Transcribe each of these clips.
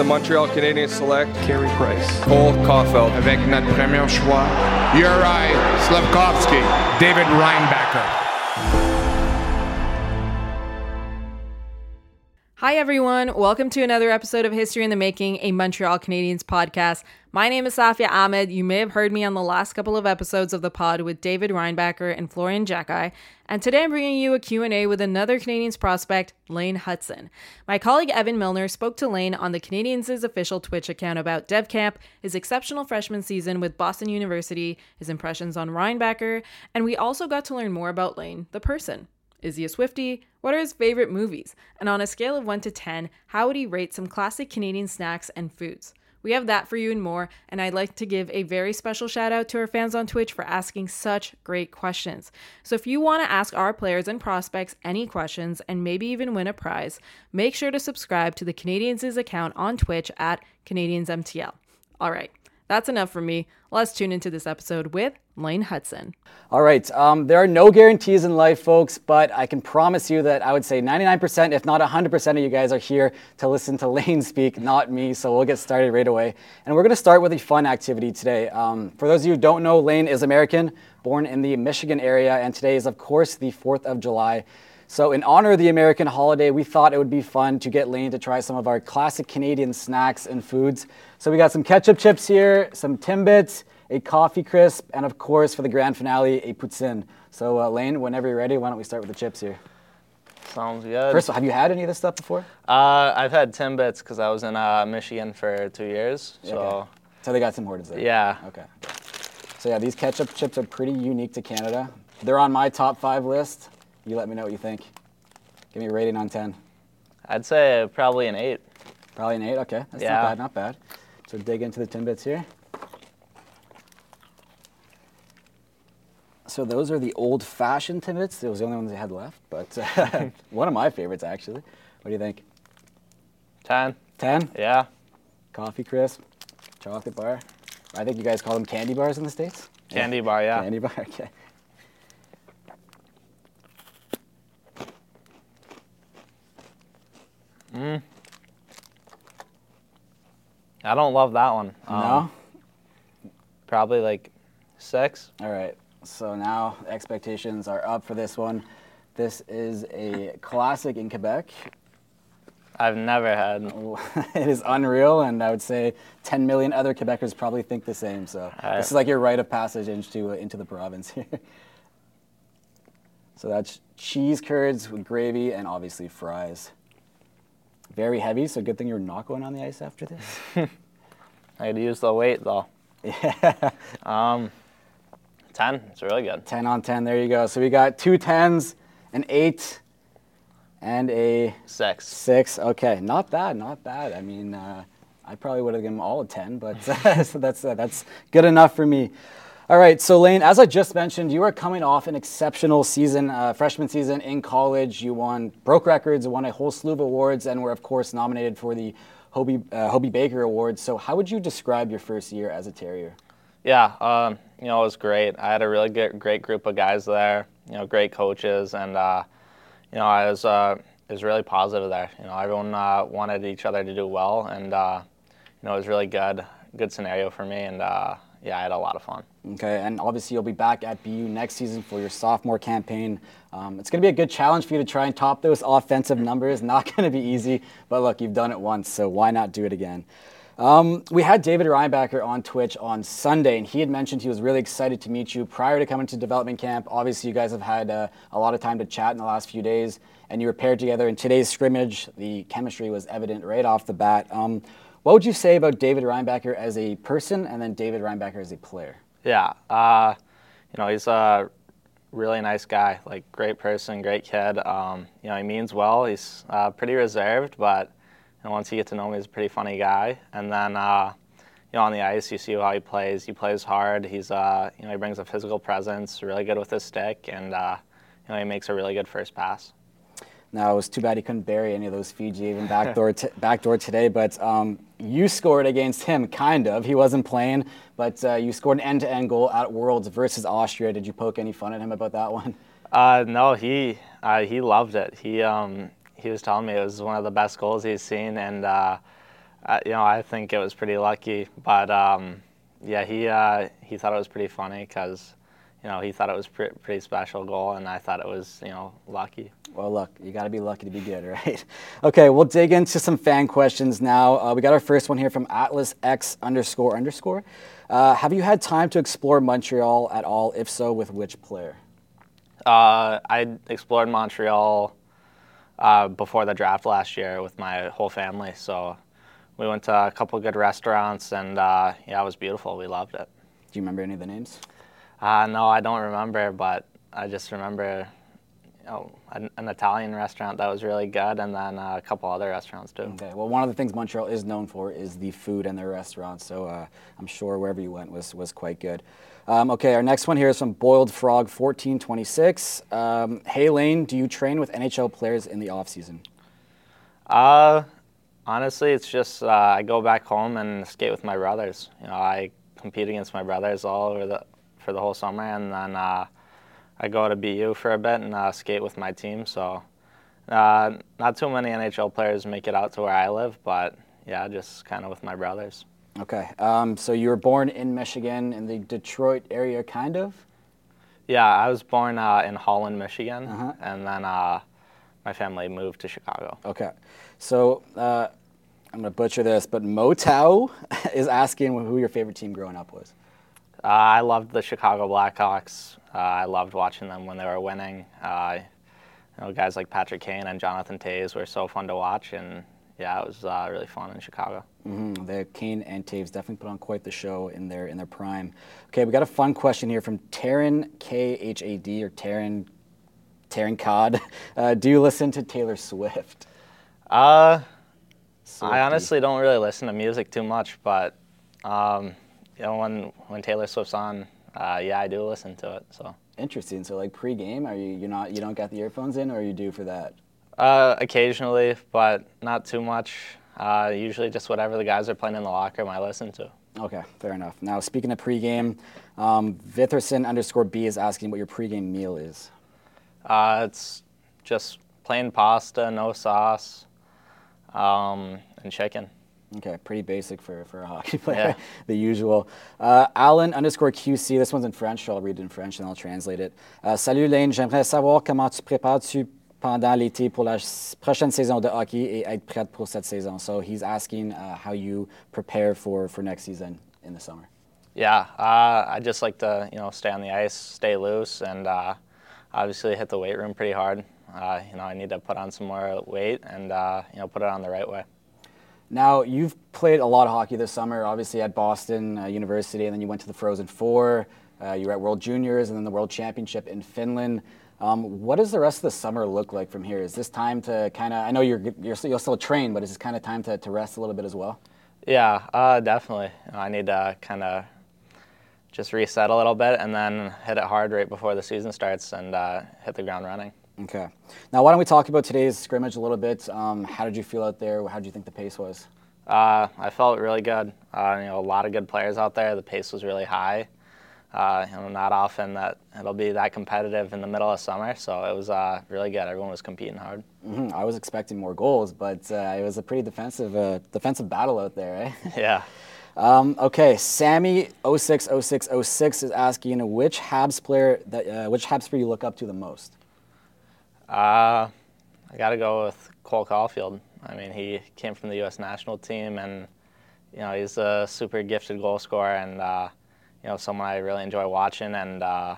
the Montreal Canadiens select Carey Price. Cole Caufield. Avec notre premier choix, Uri Slafkovsky. David Reinbacher. Hi, everyone. Welcome to another episode of History in the Making, a Montreal Canadiens podcast. My name is Safia Ahmed. You may have heard me on the last couple of episodes of the pod with David Reinbacher and Florian Xhekaj, and today I'm bringing you a Q&A with another Canadiens prospect, Lane Hutson. My colleague Evan Milner spoke to Lane on the Canadiens' official Twitch account about Dev Camp, his exceptional freshman season with Boston University, his impressions on Reinbacher, and we also got to learn more about Lane, the person. Is he a Swifty? What are his favorite movies? And on a scale of 1 to 10, how would he rate some classic Canadian snacks and foods? We have that for you and more, and I'd like to give a very special shout out to our fans on Twitch for asking such great questions. So if you want to ask our players and prospects any questions and maybe even win a prize, make sure to subscribe to the Canadiens' account on Twitch at CanadiensMTL. All right, that's enough for me. Let's tune into this episode with Lane Hutson. All right. Um, there are no guarantees in life, folks, but I can promise you that I would say 99%, if not 100% of you guys are here to listen to Lane speak, not me. So we'll get started right away. And we're going to start with a fun activity today. Um, for those of you who don't know, Lane is American, born in the Michigan area, and today is, of course, the 4th of July. So, in honor of the American holiday, we thought it would be fun to get Lane to try some of our classic Canadian snacks and foods. So, we got some ketchup chips here, some Timbits, a coffee crisp, and of course, for the grand finale, a poutine. So, uh, Lane, whenever you're ready, why don't we start with the chips here? Sounds good. First of all, have you had any of this stuff before? uh, I've had Timbits because I was in uh, Michigan for two years. So, Okay. So, they got some Hortons there? yeah. Okay. So, yeah, these ketchup chips are pretty unique to Canada. They're on my top five list. You let me know what you think. Give me a rating on 10. I'd say probably an eight. Probably an eight. Okay, that's Yeah. not bad. Not bad. So dig into the Timbits here. So those are the old-fashioned Timbits. Those were the only ones they had left, but uh, one of my favorites actually. What do you think? 10. Ten. Yeah. Coffee crisp, chocolate bar. I think you guys call them candy bars in the states. Candy bar, yeah. Candy bar. Okay. I don't love that one. no. Um, Probably like six. All right. So now expectations are up for this one. This is a classic in Quebec. I've never had. it is unreal, and I would say 10 million other Quebecers probably think the same. So right. this is like your rite of passage into uh, into the province here. so that's cheese curds with gravy and obviously fries. Very heavy, so good thing you're not going on the ice after this. I could use the weight though. yeah, Um, 10. It's really good. 10 on 10. There you go. So we got two tens, an eight, and a Six. Six. Okay, not bad, not bad. I mean, uh, I probably would have given them all a ten, but so that's uh, that's good enough for me. All right, so Lane, as I just mentioned, you are coming off an exceptional season, uh, freshman season in college. You won broke records, won a whole slew of awards, and were of course nominated for the Hobey uh, Hobey Baker Award. So, how would you describe your first year as a Terrier? Yeah, um, you know, it was great. I had a really good, great group of guys there. You know, great coaches, and uh, you know, I was uh, it was really positive there. You know, everyone uh, wanted each other to do well, and uh, you know, it was really good, good scenario for me, and uh, yeah, I had a lot of fun. Okay, and obviously you'll be back at BU next season for your sophomore campaign. Um, it's going to be a good challenge for you to try and top those offensive numbers. Not going to be easy, but look, you've done it once, so why not do it again? Um, we had David Reinbacher on Twitch on Sunday, and he had mentioned he was really excited to meet you prior to coming to development camp. Obviously, you guys have had uh, a lot of time to chat in the last few days, and you were paired together. In today's scrimmage, the chemistry was evident right off the bat. Um, what would you say about David Reinbacher as a person, and then David Reinbacher as a player? Yeah, uh, you know, he's a really nice guy, like great person, great kid. Um, you know, he means well. He's uh, pretty reserved, but you know, once you get to know him, he's a pretty funny guy. And then, uh, you know, on the ice, you see how he plays. He plays hard. He's, uh, you know, he brings a physical presence, really good with his stick, and uh, you know, he makes a really good first pass. Now it was too bad he couldn't bury any of those Fiji even backdoor t- backdoor today. But um, you scored against him, kind of. He wasn't playing, but uh, you scored an end-to-end goal at Worlds versus Austria. Did you poke any fun at him about that one? Uh, no, he uh, he loved it. He um, he was telling me it was one of the best goals he's seen, and uh, Uh, you know, I think it was pretty lucky, but um, yeah, he uh, he thought it was pretty funny because you know he thought it was pre- pretty special goal, and I thought it was you know lucky. Well, look, you got to be lucky to be good, right? Okay, we'll dig into some fan questions now. Uh, we got our first one here from Atlas X underscore underscore. Uh, have you had time to explore Montreal at all? If so, with which player? Uh, I explored Montreal uh, before the draft last year with my whole family, so we went to a couple good restaurants, and uh, yeah, it was beautiful. We loved it. Do you remember any of the names? Uh, no, I don't remember, but I just remember you know, an, an Italian restaurant that was really good, and then uh, a couple other restaurants too. Okay. Well, one of the things Montreal is known for is the food and their restaurants. So uh, I'm sure wherever you went was was quite good. Um, okay. Our next one here is from Boiled Frog 1426. Um, hey Lane, do you train with NHL players in the off season? Uh, honestly, it's just uh, I go back home and skate with my brothers. You know, I compete against my brothers all over the for the whole summer, and then uh, I go to BU for a bit and uh, skate with my team. So, uh, not too many NHL players make it out to where I live, but yeah, just kind of with my brothers. Okay. Um, so you were born in Michigan, in the Detroit area, kind of. Yeah, I was born uh, in Holland, Michigan, Uh-huh. and then uh, my family moved to Chicago. Okay. So uh, I'm gonna butcher this, but Motow is asking who your favorite team growing up was. Uh, I loved the Chicago Blackhawks. Uh, I loved watching them when they were winning. Uh, you know, guys like Patrick Kane and Jonathan Toews were so fun to watch, and yeah, it was uh, really fun in Chicago. Mm, the Kane and Toews definitely put on quite the show in their in their prime. Okay, we got a fun question here from Taryn K H A D or Taryn Taryn Cod. Uh, do you listen to Taylor Swift? Uh, Swiftie. I honestly don't really listen to music too much, but um, you know, when when Taylor Swift's on, uh, yeah, I do listen to it. So Interesting. So like pre-game, are you you not you don't got the earphones in, or you do for that? uh, occasionally, but not too much. Uh, usually, just whatever the guys are playing in the locker room, I listen to. Okay, fair enough. Now speaking of pre-game, um, Vitherson underscore B is asking what your pre-game meal is. Uh, it's just plain pasta, no sauce, um, and chicken. Okay, pretty basic for, for a hockey player, Yeah. the usual. Uh, Alan underscore QC, this one's in French, so I'll read it in French and I'll translate it. Uh, Salut Lane, j'aimerais savoir comment tu prépares-tu pendant l'été pour la prochaine saison de hockey et être prête pour cette saison. So he's asking uh, how you prepare for, for next season in the summer. Yeah, uh, I just like to you know stay on the ice, stay loose, and uh, obviously hit the weight room pretty hard. Uh, you know, I need to put on some more weight and uh, you know put it on the right way. Now, you've played a lot of hockey this summer, obviously at Boston uh, University, and then you went to the Frozen Four. Uh, you were at World Juniors and then the World Championship in Finland. Um, what does the rest of the summer look like from here? Is this time to kind of, I know you're, you're, you'll still train, but is this kind of time to, to rest a little bit as well? Yeah, uh, definitely. I need to kind of just reset a little bit and then hit it hard right before the season starts and uh, hit the ground running. Okay. Now, why don't we talk about today's scrimmage a little bit? Um, how did you feel out there? How did you think the pace was? Uh, I felt really good. Uh, you know, a lot of good players out there. The pace was really high. Uh, you know, not often that it'll be that competitive in the middle of summer, so it was uh, really good. Everyone was competing hard. hmm I was expecting more goals, but uh, it was a pretty defensive, uh, defensive battle out there, eh? Yeah. Um, okay, Sammy 060606 is asking which Habs player that uh, which Habs player you look up to the most. Uh, I got to go with Cole Caufield. I mean, he came from the U.S. national team, and you know he's a super gifted goal scorer, and uh, you know someone I really enjoy watching, and uh,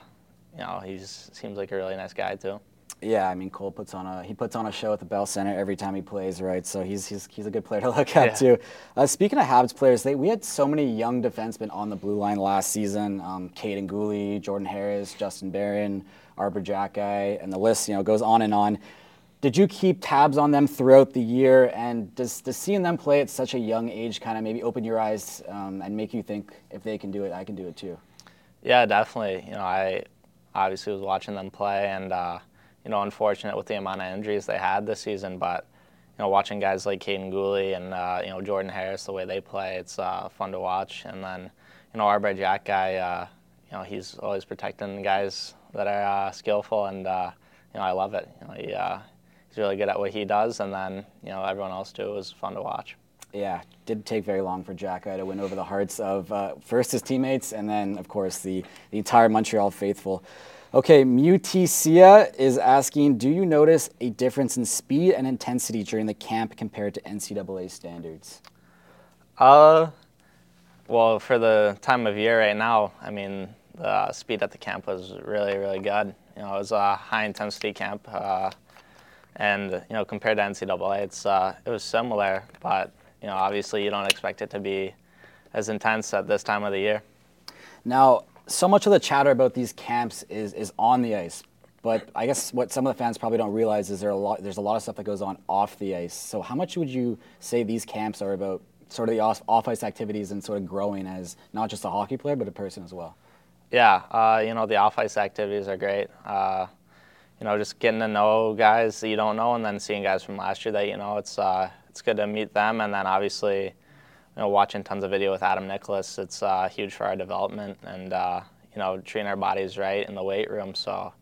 you know he seems like a really nice guy too. Yeah, I mean Cole puts on a he puts on a show at the Bell Center every time he plays, right? So he's he's, he's a good player to look at Yeah. to. Uh, speaking of Habs players, they, we had so many young defensemen on the blue line last season. Um, Kaiden Guhle, Jordan Harris, Justin Barron, Arber Xhekaj, and the list you know goes on and on. Did you keep tabs on them throughout the year? And does, does seeing them play at such a young age kind of maybe open your eyes um, and make you think if they can do it, I can do it too? Yeah, definitely. You know, I obviously was watching them play, and uh, you know, unfortunate with the amount of injuries they had this season. But you know, watching guys like Kaiden Guhle and uh, you know Jordan Harris, the way they play, it's uh, fun to watch. And then you know, our Xhekaj, uh, you know, he's always protecting guys that are uh, skillful, and uh, you know, I love it. You know, he, uh, he's really good at what he does, and then you know, everyone else too was fun to watch. Yeah, didn't take very long for Xhekaj to win over the hearts of first his teammates and then, of course, the, the entire Montreal faithful. Okay, Muticia is asking Do you notice a difference in speed and intensity during the camp compared to NCAA standards? Uh, well, for the time of year right now, I mean, the speed at the camp was really, really good. You know, it was a high intensity camp, uh, and you know, compared to NCAA, it's uh, it was similar, but you know, obviously, you don't expect it to be as intense at this time of the year. Now, so much of the chatter about these camps is is on the ice, but I guess what some of the fans probably don't realize is there a lot there's a lot of stuff that goes on off the ice. So, how much would you say these camps are about sort of the off, off ice activities and sort of growing as not just a hockey player but a person as well? Yeah, uh, you know, the off ice activities are great. Uh, you know, just getting to know guys that you don't know, and then seeing guys from last year that you know. It's uh, it's good to meet them, and then obviously, you know, watching tons of video with Adam Nicholas. It's uh, huge for our development, and uh, you know, treating our bodies right in the weight room. So,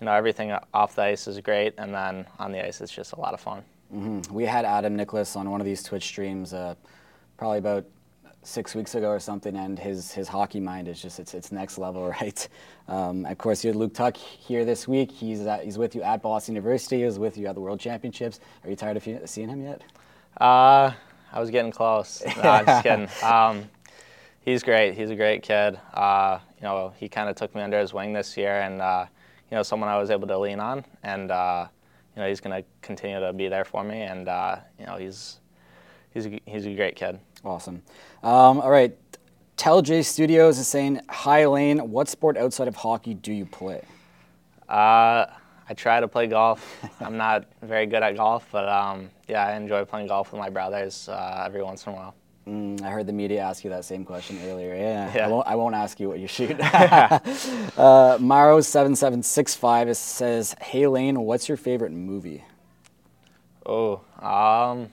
you know, everything off the ice is great, and then on the ice, it's just a lot of fun. Mm-hmm. We had Adam Nicholas on one of these Twitch streams, uh, probably about six weeks ago or something, and his his hockey mind is just it's it's next level, right? Um, of course, you had Luke Tuch here this week. He's at, he's with you at Boston University. He was with you at the World Championships. Are you tired of seeing him yet? Uh, I was getting close. No, I'm just kidding. Um, he's great. He's a great kid. Uh, you know, he kind of took me under his wing this year, and uh, you know, someone I was able to lean on, and uh, you know, he's going to continue to be there for me, and uh, you know, he's he's a, he's a great kid. Awesome. Um, all right. Tell J Studios is saying, Hi Lane, what sport outside of hockey do you play? Uh, I try to play golf. I'm not very good at golf, but um, yeah, I enjoy playing golf with my brothers uh, every once in a while. Mm, I heard the media ask you that same question earlier. Yeah, yeah. I, won't, I won't ask you what you shoot. uh, Maro7765 says, Hey Lane, what's your favorite movie? Oh, um,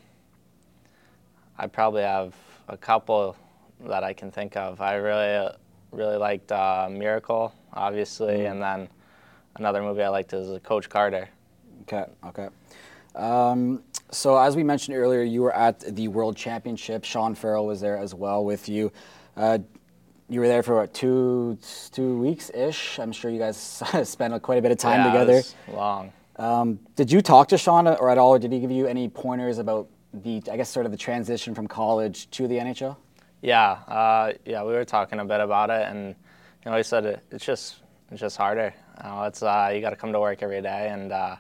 I probably have a couple that I can think of. I really, really liked uh, Miracle, obviously, mm. and then another movie I liked is Coach Carter. Okay, okay. Um, so as we mentioned earlier, you were at the World Championship. Sean Farrell was there as well with you. Uh, you were there for what, two two weeks ish. I'm sure you guys spent quite a bit of time yeah, together. long. Um, did you talk to Sean or at all, or did he give you any pointers about the, I guess, sort of the transition from college to the NHL? Yeah, uh, yeah, we were talking a bit about it, and you know, he said it, it's just it's just harder. Know, it's uh, you got to come to work every day, and uh,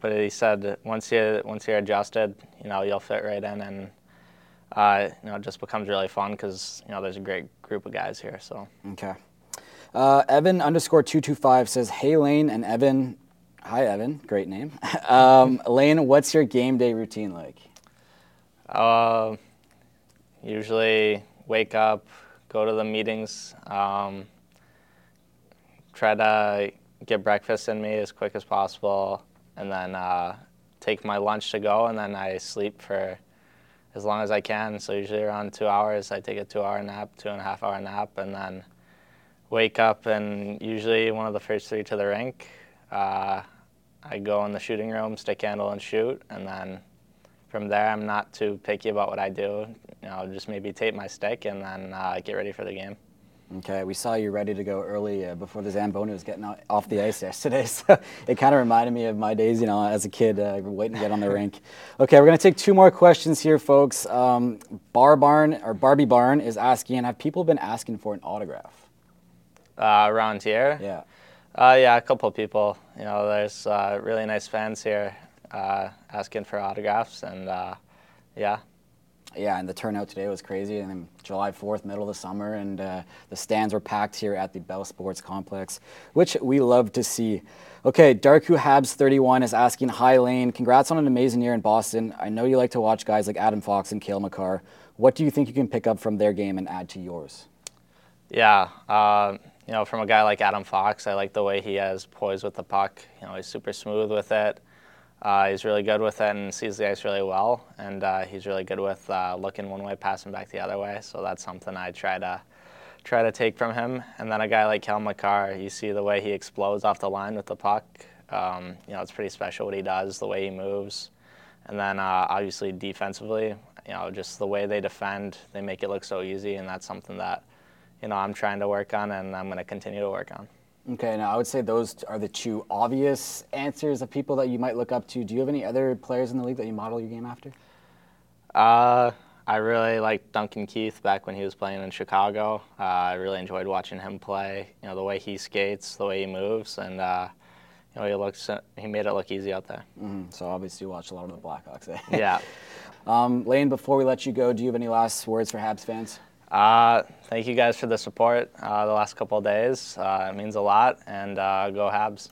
but he said once you once you're adjusted, you know, you'll fit right in, and uh, you know, it just becomes really fun because you know there's a great group of guys here. So okay. Uh, Evan underscore two two five says, "Hey Lane and Evan, hi Evan, great name. um, Lane, what's your game day routine like?" Uh, usually wake up, go to the meetings, um, try to get breakfast in me as quick as possible, and then uh, take my lunch to go, and then I sleep for as long as I can. So usually around two hours, I take a two-hour nap, two and a half hour nap, and then wake up and usually one of the first three to the rink. Uh, I go in the shooting room, stick handle, and shoot, and then from there, I'm not too picky about what I do. You know, just maybe tape my stick and then uh, get ready for the game. Okay, we saw you ready to go early uh, before the Zamboni was getting out, off the ice yesterday. So it kind of reminded me of my days, you know, as a kid, uh, waiting to get on the rink. Okay, we're going to take two more questions here, folks. Um, Bar Barn or Barbie Barn is asking, have people been asking for an autograph? Uh, around here? Yeah. Uh, yeah, a couple of people. You know, there's uh, really nice fans here uh, asking for autographs, and uh, yeah. Yeah, and the turnout today was crazy. And July 4th, middle of the summer, and uh, the stands were packed here at the Bell Sports Complex, which we love to see. Okay, Darku Habs 31 is asking, Hi Lane, congrats on an amazing year in Boston. I know you like to watch guys like Adam Fox and Cale Makar. What do you think you can pick up from their game and add to yours? Yeah, uh, you know, from a guy like Adam Fox, I like the way he has poise with the puck. You know, he's super smooth with it. Uh, he's really good with it and sees the ice really well, and uh, he's really good with uh, looking one way, passing back the other way. So that's something I try to try to take from him. And then a guy like Cale Makar, you see the way he explodes off the line with the puck. Um, you know, it's pretty special what he does, the way he moves. And then uh, obviously defensively, you know, just the way they defend, they make it look so easy, and that's something that, you know, I'm trying to work on, and I'm going to continue to work on. Okay, now I would say those are the two obvious answers of people that you might look up to. Do you have any other players in the league that you model your game after? Uh, I really liked Duncan Keith back when he was playing in Chicago. Uh, I really enjoyed watching him play. You know, the way he skates, the way he moves, and uh, you know, he looks he made it look easy out there. Mm, so obviously you watch a lot of the Blackhawks. Eh? Yeah. um, Lane, before we let you go, do you have any last words for Habs fans? Uh, thank you guys for the support uh, the last couple of days. Uh, it means a lot, and uh, go Habs.